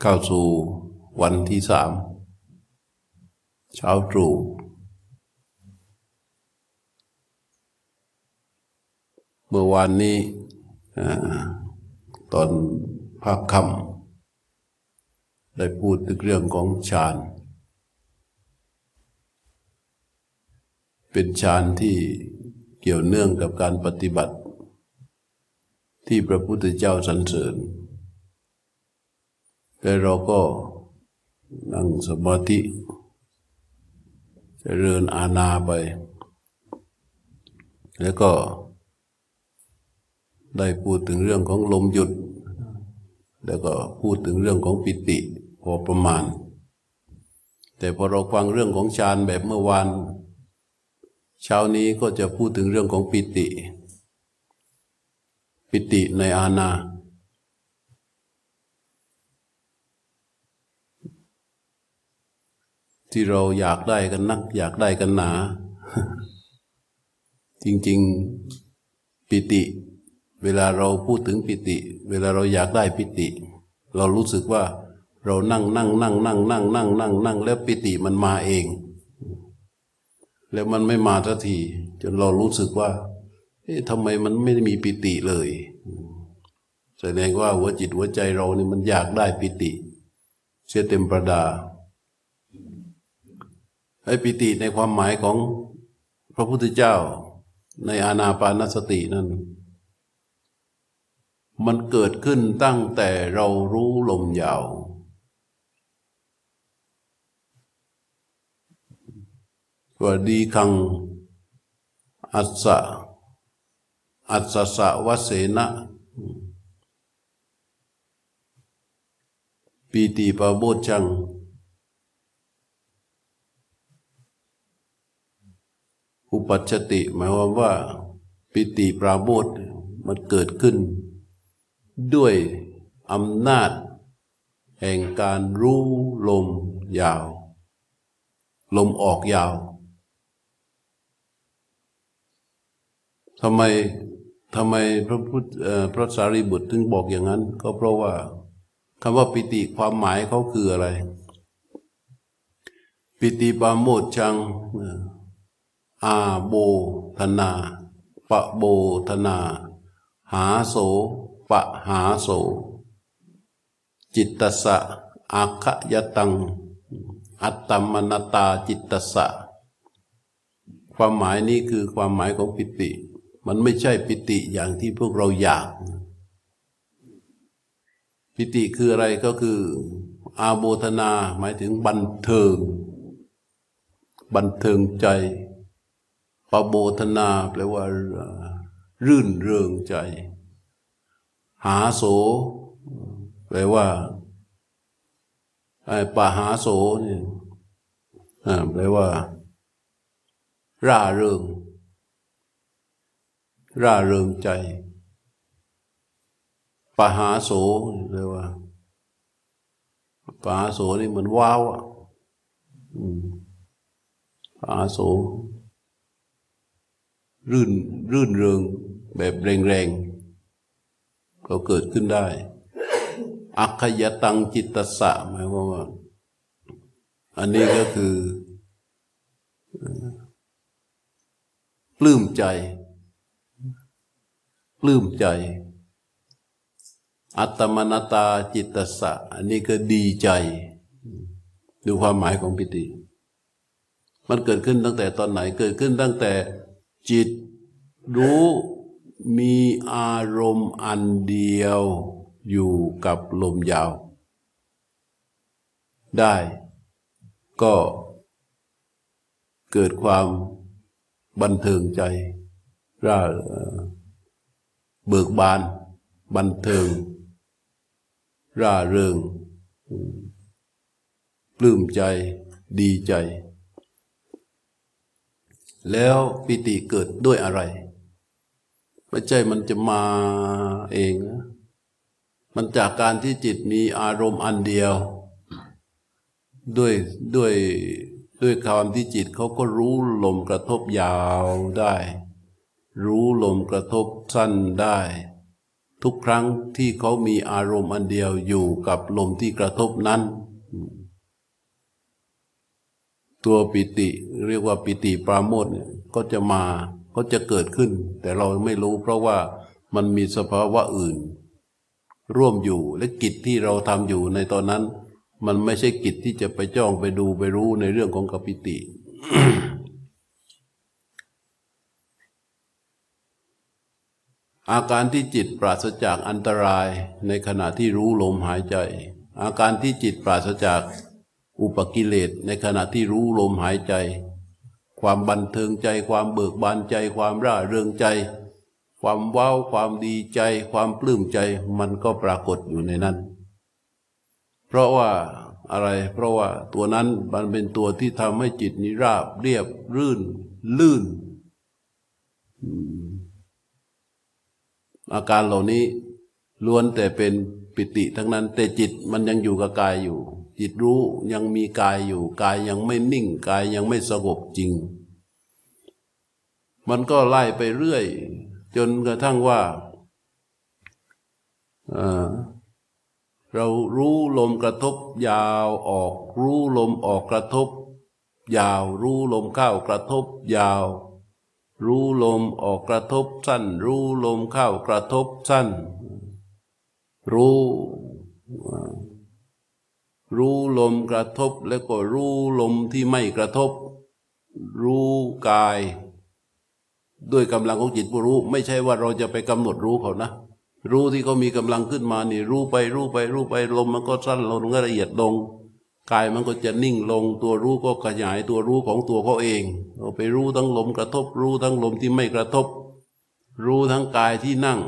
เข้าสู่วันที่สามเช้าตรู่เมื่อวานนี้ตอนภาคค่ำได้พูดถึงเรื่องของฌาน เป็นฌานที่เกี่ยวเนื่องกับการปฏิบัติ ที่พระพุทธเจ้าสรรเสริญ แต่เราก็นั่งสมาธิจเจริญอาณาไป แล้วก็ ได้พูดถึงเรื่องของลมหยุด แล้วก็พูดถึงเรื่องของปิติพอประมาณ แต่พอเราฟังเรื่องของฌานแบบเมื่อวานเช้านี้ก็จะพูดถึงเรื่องของปิติ ปิติในอาณา ที่เราอยากได้กันนัก อยากได้กันหนา จริง ๆปิติ เวลาเราพูดถึงปิติ เวลาเราอยากได้ปิติ เรารู้สึกว่าเรานั่งนั่งนั่งนั่งนั่งนั่งนั่งนั่งแล้วปิติมันมาเอง แล้วมันไม่มาสักที จนเรารู้สึกว่าเอ๊ะทำไมมันไม่มีปิติเลยแสดงว่าหัวจิตหัวใจเรานี่มันอยากได้ปิติ เสียเต็มประดา ไอ้ปิติในความหมายของพระพุทธเจ้า ในอานาปานสตินั้น มันเกิดขึ้นตั้งแต่เรารู้ลมยาว ว่าดีคัง อัสสะอัสสะสะวเสนะปีติปะโบชัง อุปัชติ หมายความว่า ปิติปราโมทมันเกิดขึ้น ด้วยอำนาจ แห่งการรู้ลมยาว ลมออกยาวทำไมทำไมพระพุทธพระสารีบุตรถึงบอกอย่างนั้น ก็เพราะว่าคำว่าปิติความหมายเขาคืออะไร ปิติปาโมดชัง อาโบธนา ปะโบธนา หาโส ปะหาโส จิตตสะอาคยตัง อัตตมนตาจิตตสะ ความหมายนี้คือความหมายของปิติ มันไม่ใช่ปิติอย่างที่พวกเราอยาก ปิติคืออะไรก็คือ อาโบธนาหมายถึงบันเทิง บันเทิงใจ ปโบธนาแปลว่า รื่นเริงใจ หาโส แปลว่าไอ้ปะหาโสนี่แปลว่า ร่าเริง ร่าเริงใจปะหาโสแปลว่าปะหาโสนี่เหมือนว้าวอะปะหาโส รื่นรื่นเริงแบบแรงๆก็เกิดขึ้นได้ อัคยตังจิตตสะหมายความว่า อันนี้ก็คือปลื้มใจปลื้มใจ อัตมนตาจิตตสะ อันนี้ก็ดีใจ ดูความหมายของปิติ มันเกิดขึ้นตั้งแต่ตอนไหน เกิดขึ้นตั้งแต่ จิตรู้มีอารมณ์อันเดียวอยู่กับลมยาว ได้ก็เกิดความบันเทิงใจร่าเบิกบาน บันเทิง ร่าเริงปลื้มใจดีใจ แล้วปิติเกิดด้วยอะไรไม่ใช่มันจะมาเอง มันจากการที่จิตมีอารมณ์อันเดียว ด้วยด้วยด้วยความที่จิตเขาก็รู้ลมกระทบยาวได้ รู้ลมกระทบสั้นได้ ทุกครั้งที่เขามีอารมณ์อันเดียวอยู่กับลมที่กระทบนั้น ตัวปิติ เรียกว่าปิติปราโมทเนี่ยก็จะมาก็จะเกิดขึ้น แต่เราไม่รู้เพราะว่ามันมีสภาวะอื่น ร่วมอยู่และกิจที่เราทำอยู่ในตอนนั้น มันไม่ใช่กิจที่จะไปจ้องไปดูไปรู้ในเรื่องของกปิติอาการที่จิตปราศจากอันตรายในขณะที่รู้ลมหายใจ อาการที่จิตปราศจาก อุปกิเลสในขณะที่รู้ลมหายใจ ความบันเทิงใจ ความเบิกบานใจ ความร่าเริงใจ ความว้าวความดีใจ ความปลื้มใจมันก็ปรากฏอยู่ในนั้น เพราะว่าอะไรเพราะว่าตัวนั้นมันเป็นตัวที่ทำให้จิตนิราบเรียบรื่น ลื่น อาการเหล่านี้ล้วนแต่เป็นปิติทั้งนั้น แต่จิตมันยังอยู่กับกายอยู่ จิตรู้ยังมีกายอยู่ กายยังไม่นิ่ง กายยังไม่สงบจริง มันก็ไล่ไปเรื่อย จนกระทั่งว่าเรารู้ลมกระทบยาวออก รู้ลมออกกระทบ ยาว รู้ลมเข้ากระทบยาว รู้ลมออกกระทบสั้น รู้ลมเข้ากระทบสั้น รู้ รู้ลมกระทบแล้วก็รู้ลมที่ไม่กระทบ รู้กาย ด้วยกำลังของจิตผู้รู้ ไม่ใช่ว่าเราจะไปกำหนดรู้เขานะ รู้ที่เขามีกำลังขึ้นมานี่ รู้ไปรู้ไปรู้ไปลมมันก็สั้นลงก็ละเอียดลงกายมันก็จะนิ่งลงตัวรู้ก็ขยายตัวรู้ของตัวเขาเองเราไปรู้ทั้งลมกระทบ รู้ทั้งลมที่ไม่กระทบ รู้ทั้งกายที่นั่ง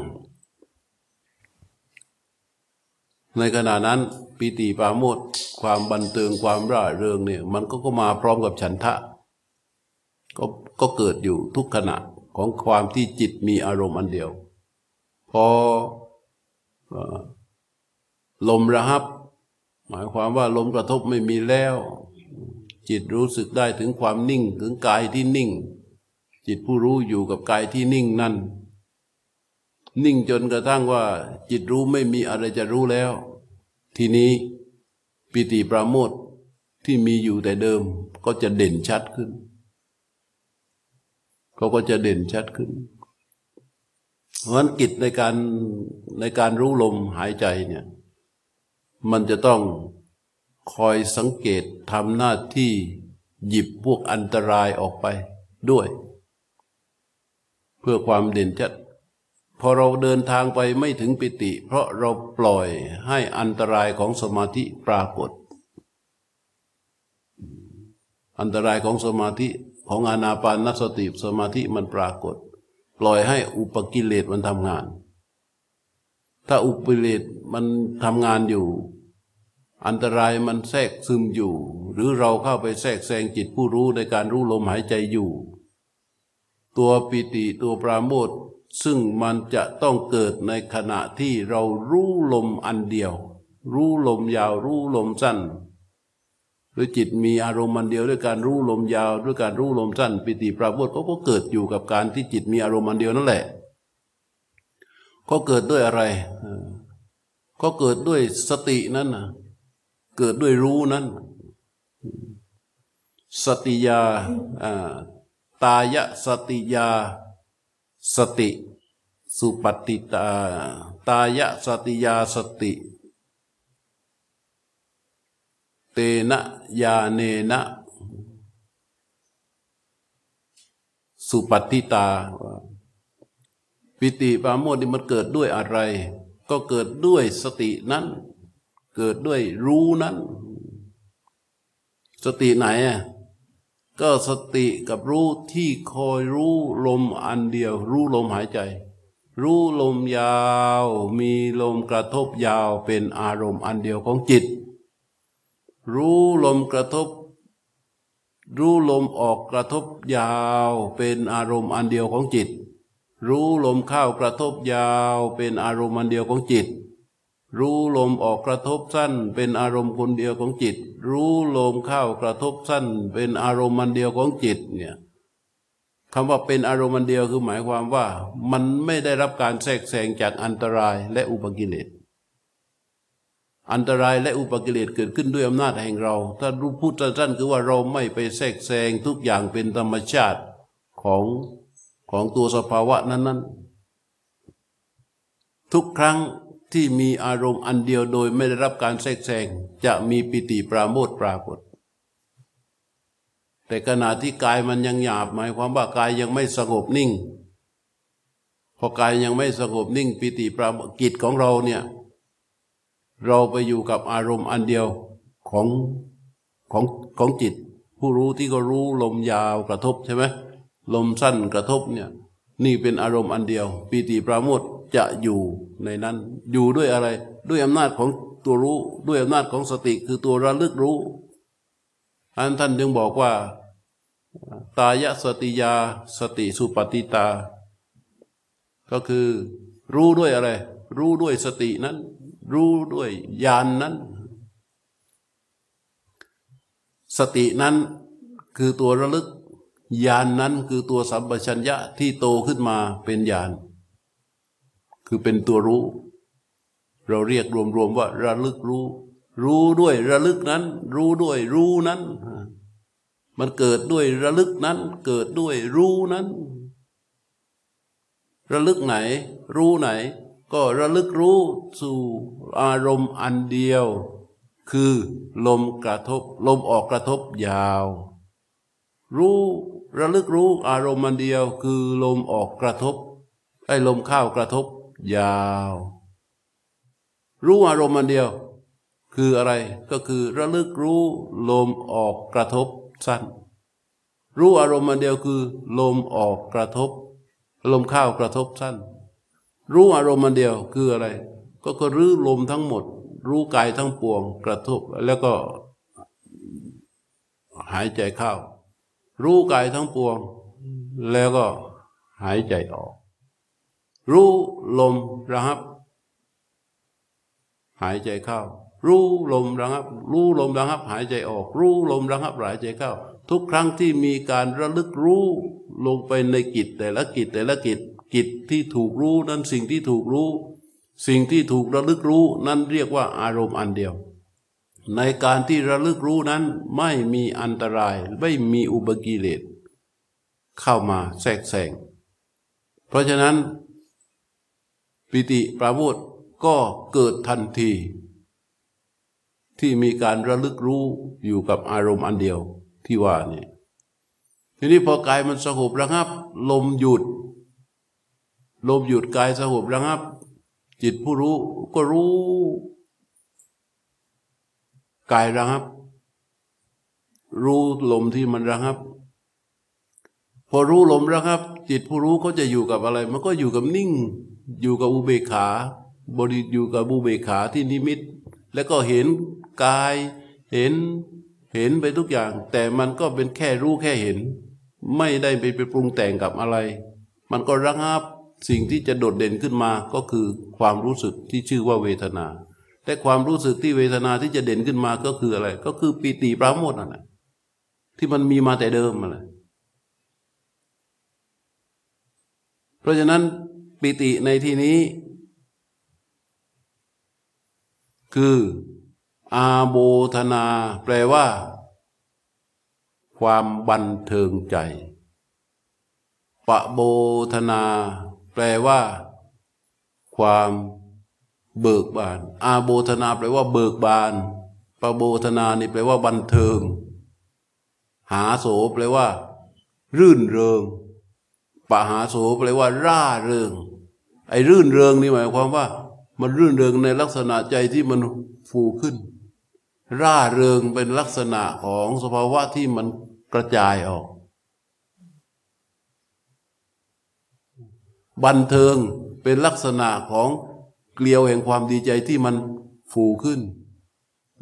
ในขณะนั้นปีติปาโมดความบันเทิงความร่าเริงเนี่ยมันก็ก็มาพร้อมกับฉันทะก็ก็เกิดอยู่ทุกขณะของความที่จิตมีอารมณ์อันเดียว พอลมระหับ หมายความว่าลมกระทบไม่มีแล้ว จิตรู้สึกได้ถึงความนิ่งถึงกายที่นิ่ง จิตผู้รู้อยู่กับกายที่นิ่งนั่น นิ่งจนกระทั่งว่า จิตรู้ไม่มีอะไรจะรู้แล้ว ทีนี้ปิติปราโมทที่มีอยู่แต่เดิมก็จะเด่นชัดขึ้นเขาก็จะเด่นชัดขึ้น เพราะฉะนั้นกิจในการในการรู้ลมหายใจเนี่ยมันจะต้องคอยสังเกตทำหน้าที่หยิบพวกอันตรายออกไปด้วย เพื่อความเด่นชัด พอเราเดินทางไปไม่ถึงปิติ เพราะเราปล่อยให้อันตรายของสมาธิปรากฏ อันตรายของสมาธิของอานาปานสติสมาธิมันปรากฏ ปล่อยให้อุปกิเลสมันทำงาน ถ้าอุปกิเลตมันทำงานอยู่ อันตรายมันแทรกซึมอยู่ หรือเราเข้าไปแทรกแซงจิตผู้รู้ในการรู้ลมหายใจอยู่ ตัวปิติตัวปราโมท ซึ่งมันจะต้องเกิดในขณะที่เรารู้ลมอันเดียว รู้ลมยาวรู้ลมสั้นหรือจิตมีอารมณ์มันเดียวด้วยการรู้ลมยาว ด้วยการรู้ลมสั้น ปิติปราโมทก็เกิดอยู่กับการที่จิตมีอารมณ์มันเดียวนั่นแหละก็เกิดด้วยอะไร ก็เกิดด้วยสตินั้นนะเกิดด้วยรู้นั้น สติยาตายะสติยา สติ สุปฏิตา ตายะสติยาสติ เตนะยาเนนะ สุปฏิตา ปิติปาโมดนี่มันเกิดด้วยอะไร ก็เกิดด้วยสตินั้น เกิดด้วยรู้นั้น สติไหนอะ ก็สติกับรู้ที่คอยรู้ลมอันเดียว รู้ลมหายใจ รู้ลมยาว มีลมกระทบยาวเป็นอารมณ์อันเดียวของจิต รู้ลมกระทบ รู้ลมออกกระทบยาวเป็นอารมณ์อันเดียวของจิต รู้ลมเข้ากระทบยาวเป็นอารมณ์อันเดียวของจิต รู้ลมออกกระทบสั้น เป็นอารมณ์คนเดียวของจิต รู้ลมเข้ากระทบสั้น เป็นอารมณ์มันเดียวของจิตเนี่ยคำว่าเป็นอารมณ์อันเดียวคือหมายความว่า มันไม่ได้รับการแทรกแซงจากอันตรายและอุปกิเลสอันตรายและอุปกิเลสเกิดขึ้นด้วยอำนาจแห่งเรา ถ้ารู้พูดสั้นๆคือว่าเราไม่ไปแทรกแซงทุกอย่างเป็นธรรมชาติของของตัวสภาวะนั้น ๆ ทุกครั้ง ที่มีอารมณ์อันเดียวโดยไม่ได้รับการแทรกแซงจะมีปิติปราโมทปรากฏ แต่ขณะที่กายมันยังหยาบหมายความว่ากายยังไม่สงบนิ่ง พอกายยังไม่สงบนิ่ง ปิติปราโมกิจของเราเนี่ย เราไปอยู่กับอารมณ์อันเดียวของของของจิต ผู้รู้ที่ก็รู้ลมยาวกระทบใช่ไหมลมสั้นกระทบเนี่ยนี่เป็นอารมณ์อันเดียวปีติปราโมท จะอยู่ในนั้น อยู่ด้วยอะไร ด้วยอำนาจของตัวรู้ ด้วยอำนาจของสติคือตัวระลึกรู้อันท่านจึงบอกว่า ตายะสติยาสติสุปฏิตา ก็คือรู้ด้วยอะไร รู้ด้วยสตินั้น รู้ด้วยญาณนนั้น สตินั้นคือตัวระลึกญาณนนั้นคือตัวสัมปชัญญะที่โตขึ้นมาเป็นญาณ คือเป็นตัวรู้ เราเรียกรวมๆว่า ระลึกรู้ รู้ด้วยระลึกนั้น รู้ด้วยรู้นั้น มันเกิดด้วยระลึกนั้น เกิดด้วยรู้นั้น ระลึกไหน รู้ไหน ก็ระลึกรู้สู่อารมณ์อันเดียว คือลมกระทบ ลมออกกระทบยาว รู้ระลึกรู้อารมณ์มันเดียว คือลมออกกระทบไอ้ลมเข้ากระทบ ยาว รู้อารมณ์มันเดียว คืออะไรก็คือระลึกรู้ลมออกกระทบสั้น รู้อารมณ์มันเดียวคือลมออกกระทบ ลมเข้ากระทบสั้น รู้อารมณ์มันเดียวคืออะไร ก็คือรู้ลมทั้งหมด รู้กายทั้งปวงกระทบแล้วก็หายใจเข้า รู้กายทั้งปวง แล้วก็หายใจออก รู้ลมระหับ หายใจเข้า รู้ลมระหับ รู้ลมระหับ หายใจออก รู้ลมระหับหายใจเข้า ทุกครั้งที่มีการระลึกรู้ลงไปในกิจแต่ละกิจแต่ละกิจกิจที่ถูกรู้นั้นสิ่งที่ถูกรู้ สิ่งที่ถูกระลึกรู้นั้นเรียกว่าอารมณ์อันเดียว ในการที่ระลึกรู้นั้นไม่มีอันตรายไม่มีอุบกิเลสเข้ามาแทรกแซงเพราะฉะนั้น ปิติปราโมทก็เกิดทันที ที่มีการระลึกรู้อยู่กับอารมณ์อันเดียวที่ว่านี่ทีนี้พอกายมันสงบระงับ ลมหยุด ลมหยุดกายสงบระงับ จิตผู้รู้ก็รู้ กายระงับ รู้ลมที่มันระงับ พอรู้ลมระงับ จิตผู้รู้ก็จะอยู่กับอะไร มันก็อยู่กับนิ่ง อยู่กับอุเบกขา บริอยู่กับอุเบกขาที่นิมิต แล้วก็เห็นกายเห็นเห็นไปทุกอย่าง แต่มันก็เป็นแค่รู้แค่เห็น ไม่ได้ไปไปปรุงแต่งกับอะไร มันก็ระงับสิ่งที่จะโดดเด่นขึ้นมาก็คือความรู้สึกที่ชื่อว่าเวทนา แต่ความรู้สึกที่เวทนาที่จะเด่นขึ้นมาก็คืออะไร ก็คือปีติปราโมทนั่นแหละที่มันมีมาแต่เดิมอะไรเพราะฉะนั้น ปิติในที่นี้ คืออาโบธนา แปลว่า ความบันเทิงใจ ปะโบธนา แปลว่า ความเบิกบาน อาโบธนา แปลว่า เบิกบาน ปะโบธนานี่แปลว่า บันเทิง หาโสแปลว่า รื่นเริง ปหาโสแปลว่า ร่าเริง ไอ้รื่นเริงนี่หมายความว่า มันรื่นเริงในลักษณะใจที่มันฟูขึ้น ร่าเริงเป็นลักษณะของสภาวะที่มันกระจายออก บันเทิงเป็นลักษณะของเกลียวแห่งความดีใจที่มันฟูขึ้น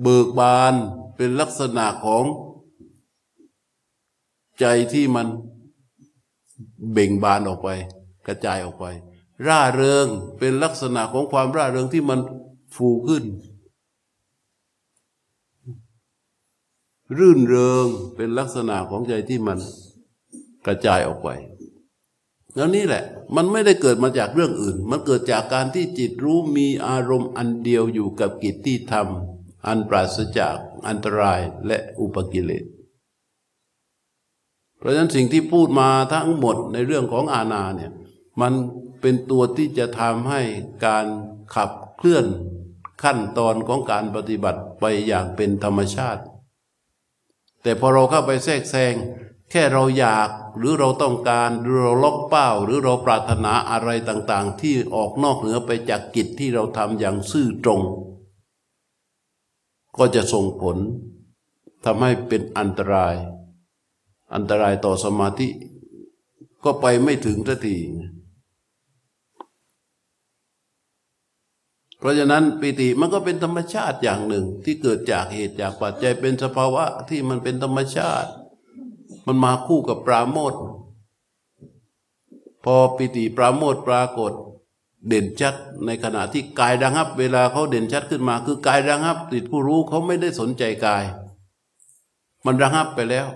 เบิกบานเป็นลักษณะของใจที่มัน เบ่งบานออกไป กระจายออกไป ร่าเริงเป็นลักษณะของความร่าเริงที่มันฟูขึ้น รื่นเริงเป็นลักษณะของใจที่มันกระจายออกไปแล้วนี่แหละมันไม่ได้เกิดมาจากเรื่องอื่น มันเกิดจากการที่จิตรู้มีอารมณ์อันเดียวอยู่กับกิจที่ทำอันปราศจากอันตรายและอุปกิเลส เพราะฉะนั้นสิ่งที่พูดมาทั้งหมดในเรื่องของอาณาเนี่ยมันเป็นตัวที่จะทำให้การขับเคลื่อนขั้นตอนของการปฏิบัติไปอย่างเป็นธรรมชาติ แต่พอเราเข้าไปแทรกแซงแค่เราอยากหรือเราต้องการหรือเราล็อกเป้า หรือเราปรารถนาอะไรต่างๆ ที่ออกนอกเหนือไปจากกิจที่เราทำอย่างซื่อตรง ก็จะส่งผลทำให้เป็นอันตราย อันตรายต่อสมาธิ ก็ไปไม่ถึงสักทีเพราะฉะนั้นปิติมันก็เป็นธรรมชาติอย่างหนึ่งที่เกิดจากเหตุจากปัจจัยเป็นสภาวะที่มันเป็นธรรมชาติ มันมาคู่กับปราโมทพอปิติปราโมทปรากฏเด่นชัดในขณะที่กายระงับ เวลาเขาเด่นชัดขึ้นมา คือกายระงับติดผู้รู้เขาไม่ได้สนใจกาย มันระงับไปแล้ว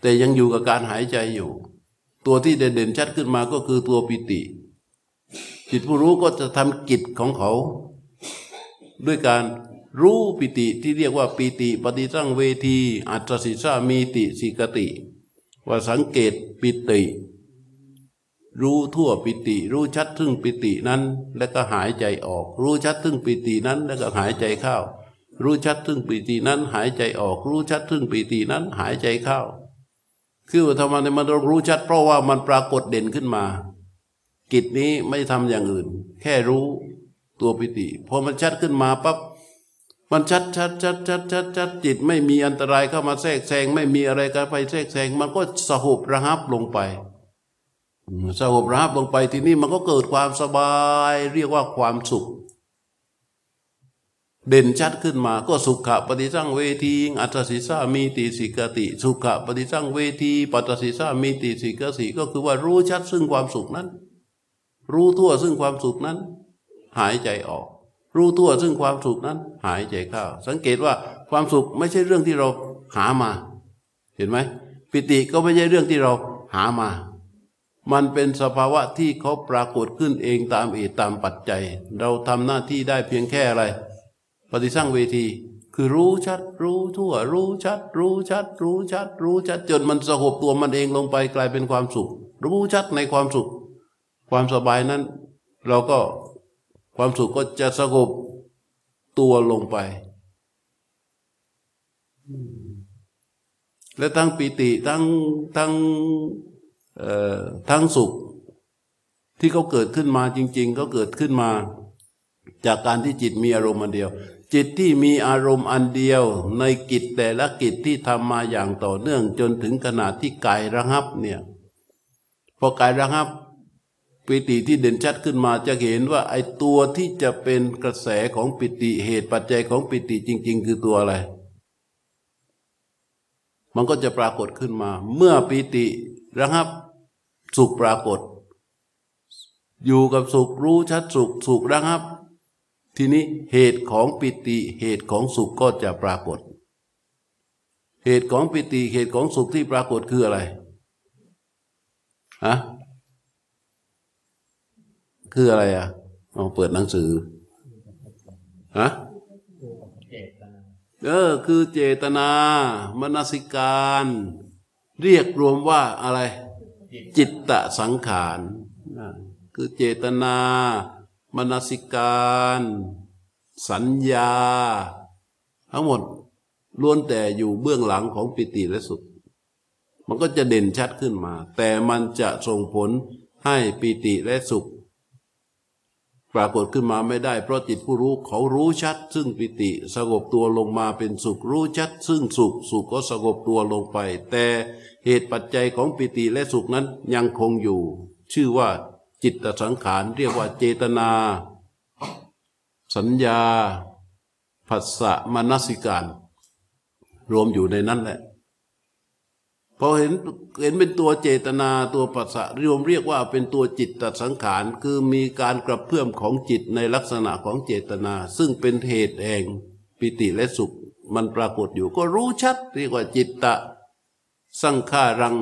แต่ยังอยู่กับการหายใจอยู่ ตัวที่เด่นชัดขึ้นมาก็คือตัวปิติ จิตผู้รู้ก็จะทำกิจของเขา ด้วยการรู้ปิติที่เรียกว่าปิติ ปฏิสังเวที อัตสิสามีติสิกติ ว่าสังเกตปิติ รู้ทั่วปิติ รู้ชัดทึ่งปิตินั้น แล้วก็หายใจออก รู้ชัดทึ่งปิตินั้นแล้วก็หายใจเข้ารู้ชัดทึ่งปิตินั้นหายใจออก รู้ชัดทึ่งปิตินั้นหายใจเข้า คือทำไมมันต้องรู้ชัด เพราะว่ามันปรากฏเด่นขึ้นมา กิจนี้ไม่ทำอย่างอื่น แค่รู้ตัวปิติพอมันชัดขึ้นมาปั๊บมันชัดชัดชัดชัดชัดชัดจิตไม่มีอันตรายเข้ามาแทรกแซงไม่มีอะไรกันไปแทรกแซงมันก็สหบระหับลงไปสหบระหับลงไปทีนี้มันก็เกิดความสบาย เรียกว่าความสุข เด่นชัดขึ้นมาก็สุขะปฏิสังเวทีอัตสิสามีติสิกติ สุขะปฏิสังเวทีปัตสิสามีติสิกสิก็คือว่ารู้ชัดซึ่งความสุขนั้น รู้ทั่วซึ่งความสุขนั้น หายใจออก รู้ตัวซึ่งความสุขนั้น หายใจเข้าสังเกตว่าความสุขไม่ใช่เรื่องที่เราหามา เห็นไหมปิติก็ไม่ใช่เรื่องที่เราหามา มันเป็นสภาวะที่เขาปรากฏขึ้นเองตามเหตุตามปัจจัย เราทำหน้าที่ได้เพียงแค่อะไร ปฏิสั่งเวที คือรู้ชัด รู้ทั่ว รู้ชัด รู้ชัด รู้ชัด รู้ชัดจนมันสงบตัวมันเองลงไปกลายเป็นความสุข รู้ชัดในความสุข ความสบายนั้น เราก็ความสุขก็จะสงบตัวลงไป และทั้งปิติทั้งทั้งทั้งสุขที่เขาเกิดขึ้นมาจริงๆเขาเกิดขึ้นมา จากการที่จิตมีอารมณ์อันเดียว จิตที่มีอารมณ์อันเดียว ในกิจแต่ละกิจที่ทำมาอย่างต่อเนื่องจนถึงขนาดที่กายระงับเนี่ยพอกายระงับปิติที่เด่นชัดขึ้นมาจะเห็นว่าไอ้ตัวที่จะเป็นกระแสของปิติเหตุปัจจัยของปิติจริง ๆ คือตัวอะไร มันก็จะปรากฏขึ้นมา เมื่อปิติระงับสุขปรากฏ อยู่กับสุขรู้ชัดสุขสุขระงับ ทีนี้เหตุของปิติเหตุของสุขก็จะปรากฏ เหตุของปิติเหตุของสุขที่ปรากฏคืออะไรฮะคืออะไรอะลองเปิดหนังสือฮะเออคือเจตนามนสิการ เรียกรวมว่าอะไร จิตตสังขารคือเจตนา มนสิการ สัญญา ทั้งหมดล้วนแต่อยู่เบื้องหลังของปิติและสุข มันก็จะเด่นชัดขึ้นมา แต่มันจะส่งผลให้ปิติและสุข ปรากฏขึ้นมาไม่ได้เพราะจิตผู้รู้เขารู้ชัด ซึ่งปิติสงบตัวลงมาเป็นสุขรู้ชัด ซึ่งสุขสุขก็สงบตัวลงไป แต่เหตุปัจจัยของปิติและสุขนั้นยังคงอยู่ ชื่อว่า จิตตสังขารเรียกว่าเจตนา สัญญาผัสสะมนสิการ รวมอยู่ในนั้นแหละพอเห็นเห็นเป็นตัวเจตนาตัวปัสสะรวมเรียกว่าเป็นตัวจิตตสังขารคือมีการกระเพื่อมของจิตในลักษณะของเจตนา ซึ่งเป็นเหตุแห่งปิติและสุข มันปรากฏอยู่ก็รู้ชัดเรียกว่าจิตตะสังขารัง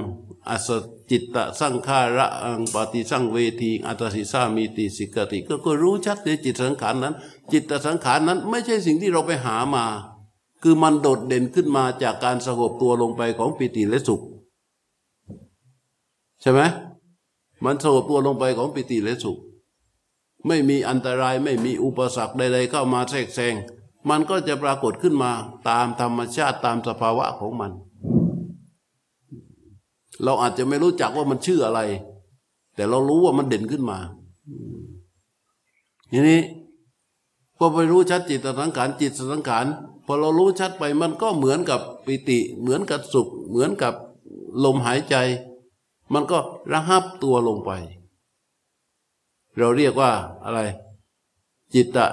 อสจิตตสังขาระอังปฏิสังเวทีอัตสิสามีติสิกติก็ก็รู้ชัดในจิตสังขารนั้น จิตสังขารนั้น ไม่ใช่สิ่งที่เราไปหามา คือมันโดดเด่นขึ้นมาจากการสงบตัวลงไปของปิติและสุข ใช่ไหมมันสงบตัวลงไปของปิติและสุข ไม่มีอันตรายไม่มีอุปสรรคใดๆเข้ามาแทรกแซงมันก็จะปรากฏขึ้นมาตามธรรมชาติตามสภาวะของมัน เราอาจจะไม่รู้จักว่ามันชื่ออะไร แต่เรารู้ว่ามันเด่นขึ้นมาทีนี้พอไปรู้ชัดจิตสังขารจิตสังขารพอเรารู้ชัดไปมันก็เหมือนกับปิติ เหมือนกับสุข เหมือนกับลมหายใจ มันก็ระหับตัวลงไป เราเรียกว่าอะไร จิตตะ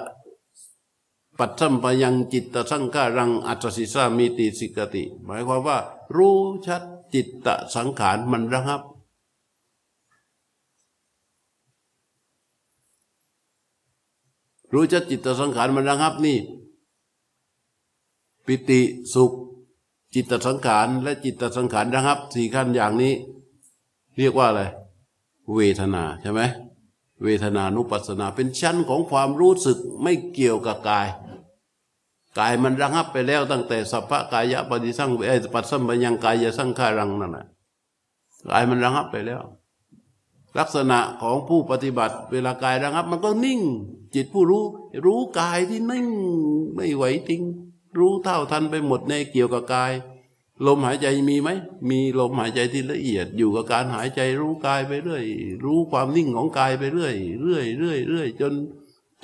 ปัจจัมปยังจิตตสังขารังอัตสิสามีติสิกติ หมายความว่า รู้ชัด จิตตสังขารมันระงับ รู้ชัดจิตตสังขารมันระงับนี่ ปิติสุข จิตตสังขารและจิตตสังขารระงับสี่ขั้นอย่างนี้ เรียกว่าอะไรเวทนาใช่ไหมเวทนานุปัสสนาเป็นชั้นของความรู้สึกไม่เกี่ยวกับกาย กายมันระงับไปแล้วตั้งแต่สัพพะกายะปฏิสังเอปัสสัมปยังกายะสังขารังนั่นแหละกายมันระงับไปแล้ว ลักษณะของผู้ปฏิบัติ เวลากายระงับ มันก็นิ่ง จิตผู้รู้ รู้กายที่นิ่งไม่ไหวทิ้งรู้เท่าทันไปหมดในเกี่ยวกับกาย ลมหายใจมีไหม มีลมหายใจที่ละเอียดอยู่กับการหายใจรู้กายไปเรื่อย รู้ความนิ่งของกายไปเรื่อยเรื่อยเรื่อยเรื่อยจน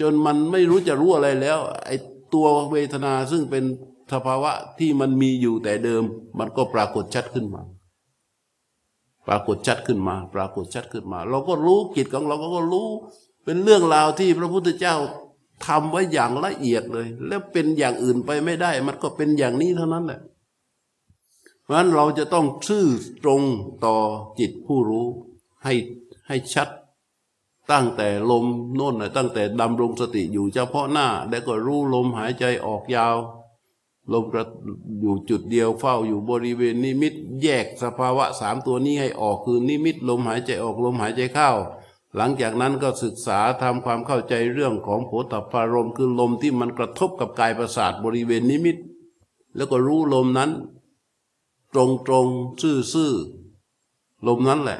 จนมันไม่รู้จะรู้อะไรแล้วไอ ตัวเวทนาซึ่งเป็นสภาวะที่มันมีอยู่แต่เดิม มันก็ปรากฏชัดขึ้นมา ปรากฏชัดขึ้นมา ปรากฏชัดขึ้นมา เราก็รู้กิจของเราก็รู้ เป็นเรื่องราวที่พระพุทธเจ้าทำไว้อย่างละเอียดเลย แล้วเป็นอย่างอื่นไปไม่ได้ มันก็เป็นอย่างนี้เท่านั้นแหละเพราะฉะนั้นเราจะต้องซื่อตรงต่อจิตผู้รู้ให้ให้ชัด ตั้งแต่ลมโน่นนะตั้งแต่ดำรงสติอยู่เฉพาะหน้า แล้วก็รู้ลมหายใจออกยาว ลมกระอยู่จุดเดียวเฝ้าอยู่บริเวณนิมิต แยกสภาวะสามตัวนี้ให้ออกคือนิมิตลมหายใจออกลมหายใจเข้า หลังจากนั้นก็ศึกษาทำความเข้าใจเรื่องของโผฏฐารมคือลมที่มันกระทบกับกายประสาทบริเวณนิมิต แล้วก็รู้ลมนั้น ตรงตรงซื่อซื่อลมนั้นแหละ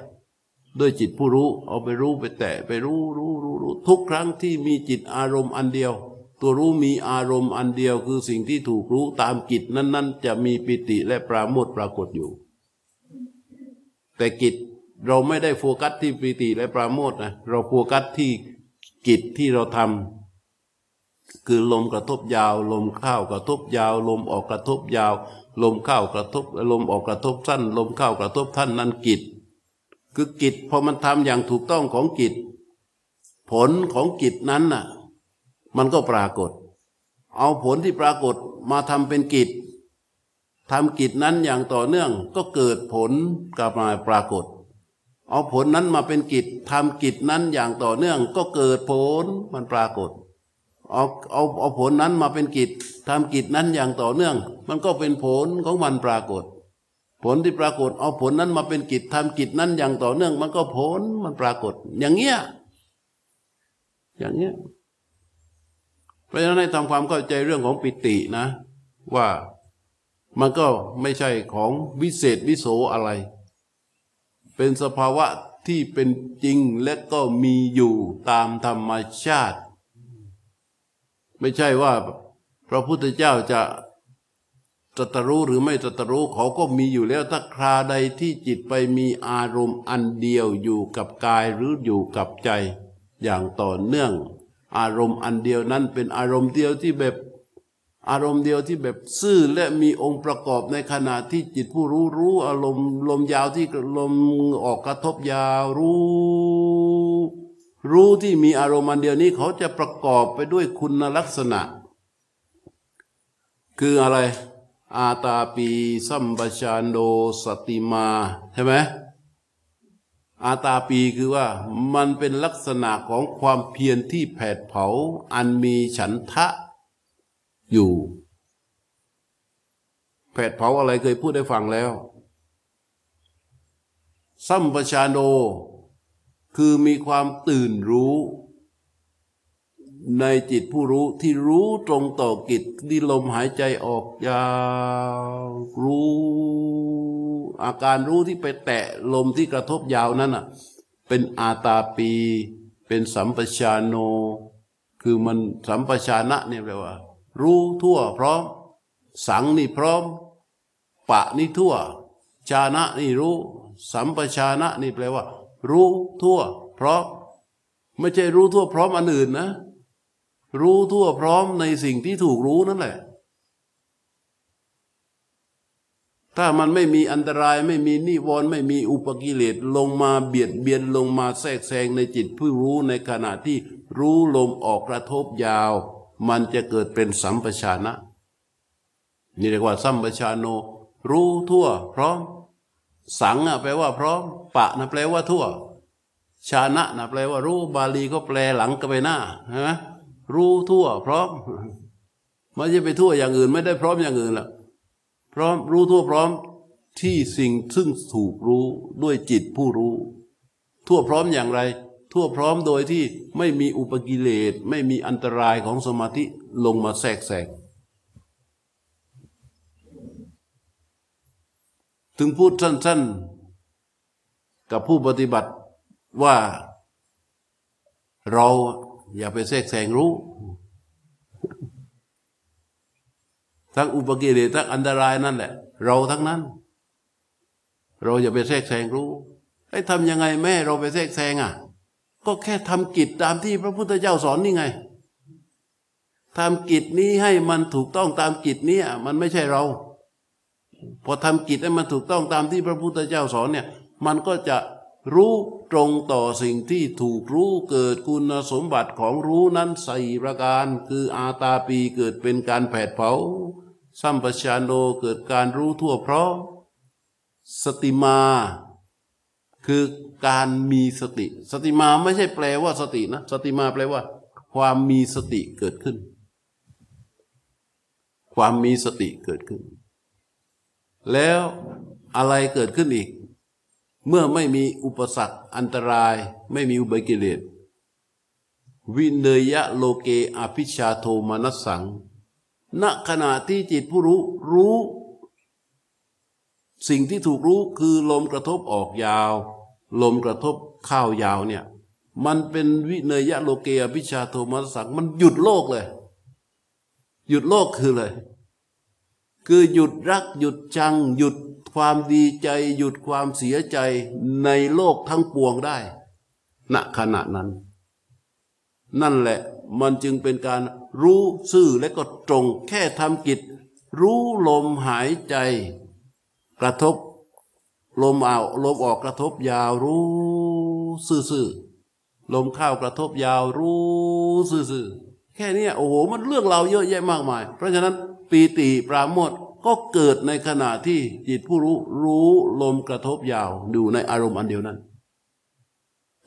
ด้วยจิตผู้รู้ เอาไปรู้ไปแตะไปรู้รู้รู้รู้ทุกครั้งที่มีจิตอารมณ์อันเดียว ตัวรู้มีอารมณ์อันเดียวคือสิ่งที่ถูกรู้ตามกิจนั้น ๆ จะมีปิติและปราโมทปรากฏอยู่ แต่กิจเราไม่ได้โฟกัสที่ปิติและปราโมทนะเราโฟกัสที่กิจที่เราทำคือลมกระทบยาว ลมเข้ากระทบยาว ลมออกกระทบยาว ลมเข้ากระทบ ลมออกกระทบสั้น ลมเข้ากระทบท่านนั้นกิจ คือกิจพอมันทำอย่างถูกต้องของกิจ ผลของกิจนั้นน่ะ มันก็ปรากฏ เอาผลที่ปรากฏมาทำเป็นกิจทำกิจนั้นอย่างต่อเนื่องก็เกิดผลกลับมาปรากฏ เอาผลนั้นมาเป็นกิจทำกิจนั้นอย่างต่อเนื่องก็เกิดผลมันปรากฏเอาเอาเอาผลนั้นมาเป็นกิจทำกิจนั้นอย่างต่อเนื่อง มันก็เป็นผลของมันปรากฏ ผลที่ปรากฏเอาผลนั้นมาเป็นกิจทำกิจนั้นอย่างต่อเนื่อง มันก็ผลมันปรากฏ อย่างเงี้ยอย่างเงี้ยเพราะฉะนั้นให้ทำความเข้าใจเรื่องของปิตินะ ว่ามันก็ไม่ใช่ของวิเศษวิโสอะไร เป็นสภาวะที่เป็นจริงและก็มีอยู่ตามธรรมชาติ ไม่ใช่ว่าพระพุทธเจ้าจะ ตตรู้หรือไม่ตตรู้เขาก็มีอยู่แล้วถ้าคราใดที่จิตไปมีอารมณ์อันเดียวอยู่กับกายหรืออยู่กับใจ อย่างต่อเนื่อง อารมณ์อันเดียวนั้นเป็นอารมณ์เดียวที่แบบอารมณ์เดียวที่แบบซื่อและมีองค์ประกอบในขณะที่จิตผู้รู้รู้อารมณ์ลมยาวที่ลมออกกระทบยาวรู้ รู้ที่มีอารมณ์อันเดียวนี้เขาจะประกอบไปด้วยคุณลักษณะ คืออะไร อาตาปีสัมปชานโดสติมาใช่ไหมอาตาปีคือว่ามันเป็นลักษณะของความเพียรที่แผดเผาอันมีฉันทะอยู่ แผดเผาอะไรเคยพูดได้ฟังแล้วสัมปชานโนคือมีความตื่นรู้ ในจิตผู้รู้ที่รู้ตรงต่อกิจที่ลมหายใจออกยาวรู้ อาการรู้ที่ไปแตะลมที่กระทบยาวนั้นอะ เป็นอาตาปี เป็นสัมปชานโน คือมันสัมปชานะเนี่ยแปลว่า รู้ทั่วพร้อม สังนี่พร้อม ปะนี่ทั่ว ชานะนี่รู้ สัมปชานะนี่แปลว่า รู้ทั่ว พร้อม ไม่ใช่รู้ทั่วพร้อมอันอื่นนะ รู้ทั่วพร้อมในสิ่งที่ถูกรู้นั่นแหละ ถ้ามันไม่มีอันตรายไม่มีนิวรณ์ไม่มีอุปกิเลสลงมาเบียดเบียนลงมาแทรกแซงในจิตผู้รู้ในขณะที่รู้ลมออกกระทบยาว มันจะเกิดเป็นสัมปชานะ นี่เรียกว่าสัมปชานโน รู้ทั่วพร้อม สังอะแปลว่าพร้อม ปะนะแปลว่าทั่ว ชานะนะแปลว่ารู้บาลีก็แปลหลังก็ไปหน้าใช่ไหม รู้ทั่วพร้อมไม่ใช่ไปทั่วอย่างอื่นไม่ได้พร้อมอย่างอื่นละพร้อมรู้ทั่วพร้อมที่สิ่งซึ่งถูกรู้ด้วยจิตผู้รู้ ทั่วพร้อมอย่างไร ทั่วพร้อมโดยที่ไม่มีอุปกิเลสไม่มีอันตรายของสมาธิลงมาแทรกแซงถึงพูดสั้นๆ กับผู้ปฏิบัติว่าเรา อย่าไปแทรกแซงรู้ ทั้งอุปกิเลสทั้งอันตรายนั่นแหละ เราทั้งนั้น เราอย่าไปแทรกแซงรู้ไอ้ทำยังไงแม่เราไปแทรกแซงอะ ก็แค่ทำกิจตามที่พระพุทธเจ้าสอนนี่ไงทำกิจนี้ให้มันถูกต้องตามกิจนี้มันไม่ใช่เรา พอทำกิจให้มันถูกต้องตามที่พระพุทธเจ้าสอนเนี่ย มันก็จะ รู้ตรงต่อสิ่งที่ถูกรู้เกิดคุณสมบัติของรู้นั้นใส่ประการ คืออาตาปีเกิดเป็นการแผดเผา สัมปชานโนเกิดการรู้ทั่วเพร้อมสติมา คือการมีสติ สติมาไม่ใช่แปลว่าสตินะ สติมาแปลว่า ความมีสติเกิดขึ้น ความมีสติเกิดขึ้น แล้วอะไรเกิดขึ้นอีก เมื่อไม่มีอุปสรรคอันตรายไม่มีอุบกิเลสวินเนยะโลเกอภิชาโทมนัสสัง ณขณะที่จิตผู้รู้รู้ สิ่งที่ถูกรู้คือลมกระทบออกยาว ลมกระทบข้าวยาวเนี่ย มันเป็นวิเนยะโลเกอภิชาโทมนัสสัง มันหยุดโลกเลย หยุดโลกคือเลย คือหยุดรักหยุดจัง หยุดความดีใจ หยุดความเสียใจในโลกทั้งปวงได้ ณขณะนั้น นั่นแหละมันจึงเป็นการรู้ซื่อและก็ตรงแค่ทำกิจ รู้ลมหายใจ กระทบ ลมเอาลมออกกระทบยาวรู้ซื่อๆลมเข้ากระทบยาวรู้ซื่อๆแค่นี้โอ้โหมันเรื่องเราเยอะแยะมากมาย เพราะฉะนั้น ปีติปราโมทก็เกิดในขณะที่จิตผู้รู้รู้ลมกระทบยาวอยู่ในอารมณ์อันเดียวนั้น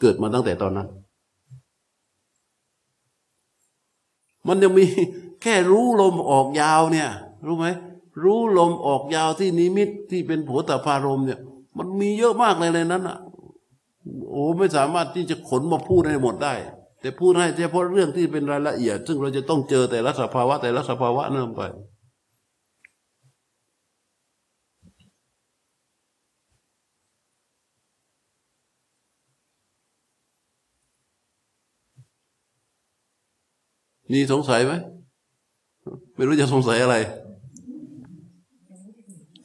เกิดมาตั้งแต่ตอนนั้น มันยังมีแค่รู้ลมออกยาวเนี่ย รู้ไหมรู้ลมออกยาวที่นิมิตที่เป็นโผตพารมเนี่ย มันมีเยอะมากเลยในนั้นอะโอ้ไม่สามารถที่จะขนมาพูดให้หมดได้ แต่พูดให้เฉพาะเรื่องที่เป็นรายละเอียด ซึ่งเราจะต้องเจอแต่ละสภาวะแต่ละสภาวะนั่นไป มีสงสัยไหมไม่รู้จะสงสัยอะไร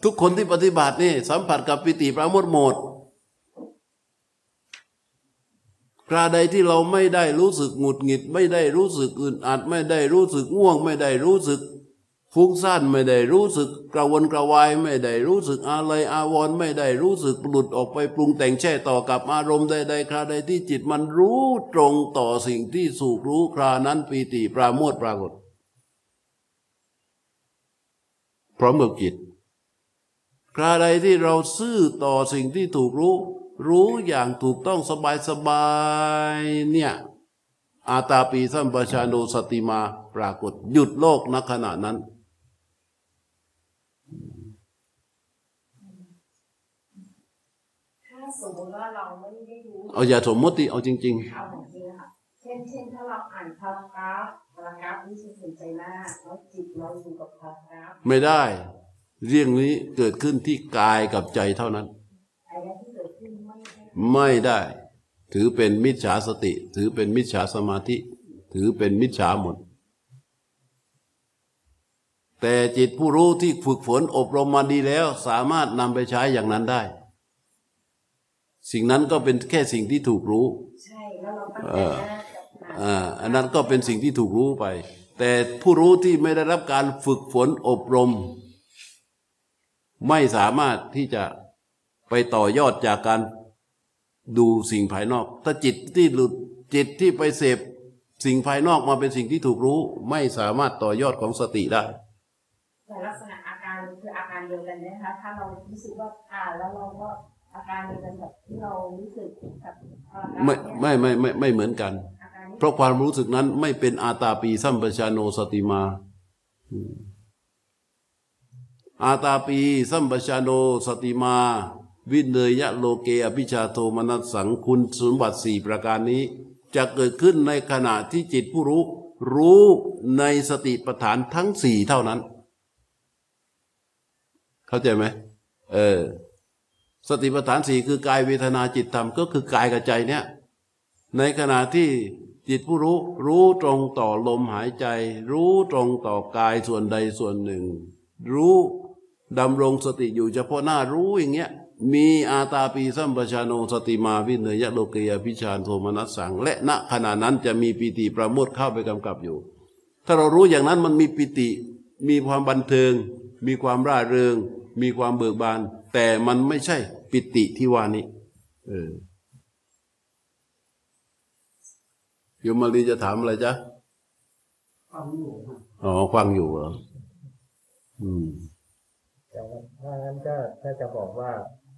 ทุกคนที่ปฏิบัตินี่ สัมผัสกับปิติปราโมทหมดคราใดที่เราไม่ได้รู้สึกหงุดหงิด ไม่ได้รู้สึกอึดอัด ไม่ได้รู้สึกง่วง ไม่ได้รู้สึก ฟุ้งซ่านไม่ได้รู้สึกกระวนกระวายไม่ได้รู้สึกอะไรอาวรณ์ไม่ได้รู้สึกหลุดออกไปปรุงแต่งแช่ต่อกับอารมณ์ใดๆคราใดที่จิตมันรู้ตรงต่อสิ่งที่สูกรู้ครานั้นปีติปราโมทปรากฏ พร้อมกับจิตคราใดที่เราซื่อต่อสิ่งที่ถูกรู้ รู้อย่างถูกต้องสบายสบายเนี่ยอาตาปีสัมปชานุสติมาปรากฏหยุดโลกณขณะนั้นาสมมติว่าเราไม่ได้รู้เอาอย่าสมมติเอาจริงเอาของจริงนะคะเช่นเช่นถ้าเราอ่านพารากราฟพารากราฟนี่ฉันสนใจมากแล้วจิตเราอยู่กับพารากราฟๆไม่ได้ เรื่องนี้เกิดขึ้นที่กายกับใจเท่านั้นไอ้เรื่องที่เกิดขึ้นไม่ได้ไม่ได้ ถือเป็นมิจฉาสติ ถือเป็นมิจฉาสมาธิ ถือเป็นมิจฉาหมดแต่จิตผู้รู้ที่ฝึกฝนอบรมมาดีแล้ว สามารถนำไปใช้อย่างนั้นได้ สิ่งนั้นก็เป็นแค่สิ่งที่ถูกรู้ ใช่แล้วเราตั้งเอใจอมากกับหนักอ่าอันนั้นก็เป็นสิ่งที่ถูกรู้ไป แต่ผู้รู้ที่ไม่ได้รับการฝึกฝนอบรม ไม่สามารถที่จะไปต่อยอดจากการดูสิ่งภายนอก ถ้าจิตที่หลุดจิตที่ไปเสพสิ่งภายนอกมาเป็นสิ่งที่ถูกรู้ ไม่สามารถต่อยอดของสติได้แต่ลักษณะอาการคืออาการเดียวกันนะคะถ้าเรารู้สึกว่าอ่านแล้วเราก็ อาการเดียวกันแบบที่เรารู้สึกกับพารากราฟไม่เนี่ยไม่ไม่ไม่ไม่เหมือนกันอาการนี้เพราะความรู้สึกนั้นไม่เป็นอาตาปีสัมปชานโนสติมาอืมอาตาปีสัมปชานโนสติมา วิเนยะโลเกอภิชาโทมนัสสังคุณสมบัติสี่ประการนี้ จะเกิดขึ้นในขณะที่จิตผู้รู้ รู้ในสติปัฏฐานทั้งสี่เท่านั้น เข้าใจไหมเออ สติปัฏฐานสี่คือกายเวทนาจิตธรรมก็คือกายกับใจเนี่ยในขณะที่จิตผู้รู้รู้ตรงต่อลมหายใจ รู้ตรงต่อกายส่วนใดส่วนหนึ่ง รู้ดำรงสติอยู่เฉพาะหน้ารู้อย่างเงี้ยมีอาตาปีสัมปชานโนสติมาวิเนยะโลเกยพิชานโทมนัสสัง และณขณะนั้นจะมีปีติประโมทเข้าไปกำกับอยู่ ถ้าเรารู้อย่างนั้นมันมีปิติ มีความบันเทิง มีความร่าเริง มีความเบิกบาน แต่มันไม่ใช่ ปิติที่ว่านี้ เออโยมมารีจะถามอะไรจ๊ะฟังอยู่ครับอ๋อฟังอยู่เหรออืมแต่ว่าถ้างั้นก็ถ้าจะบอกว่า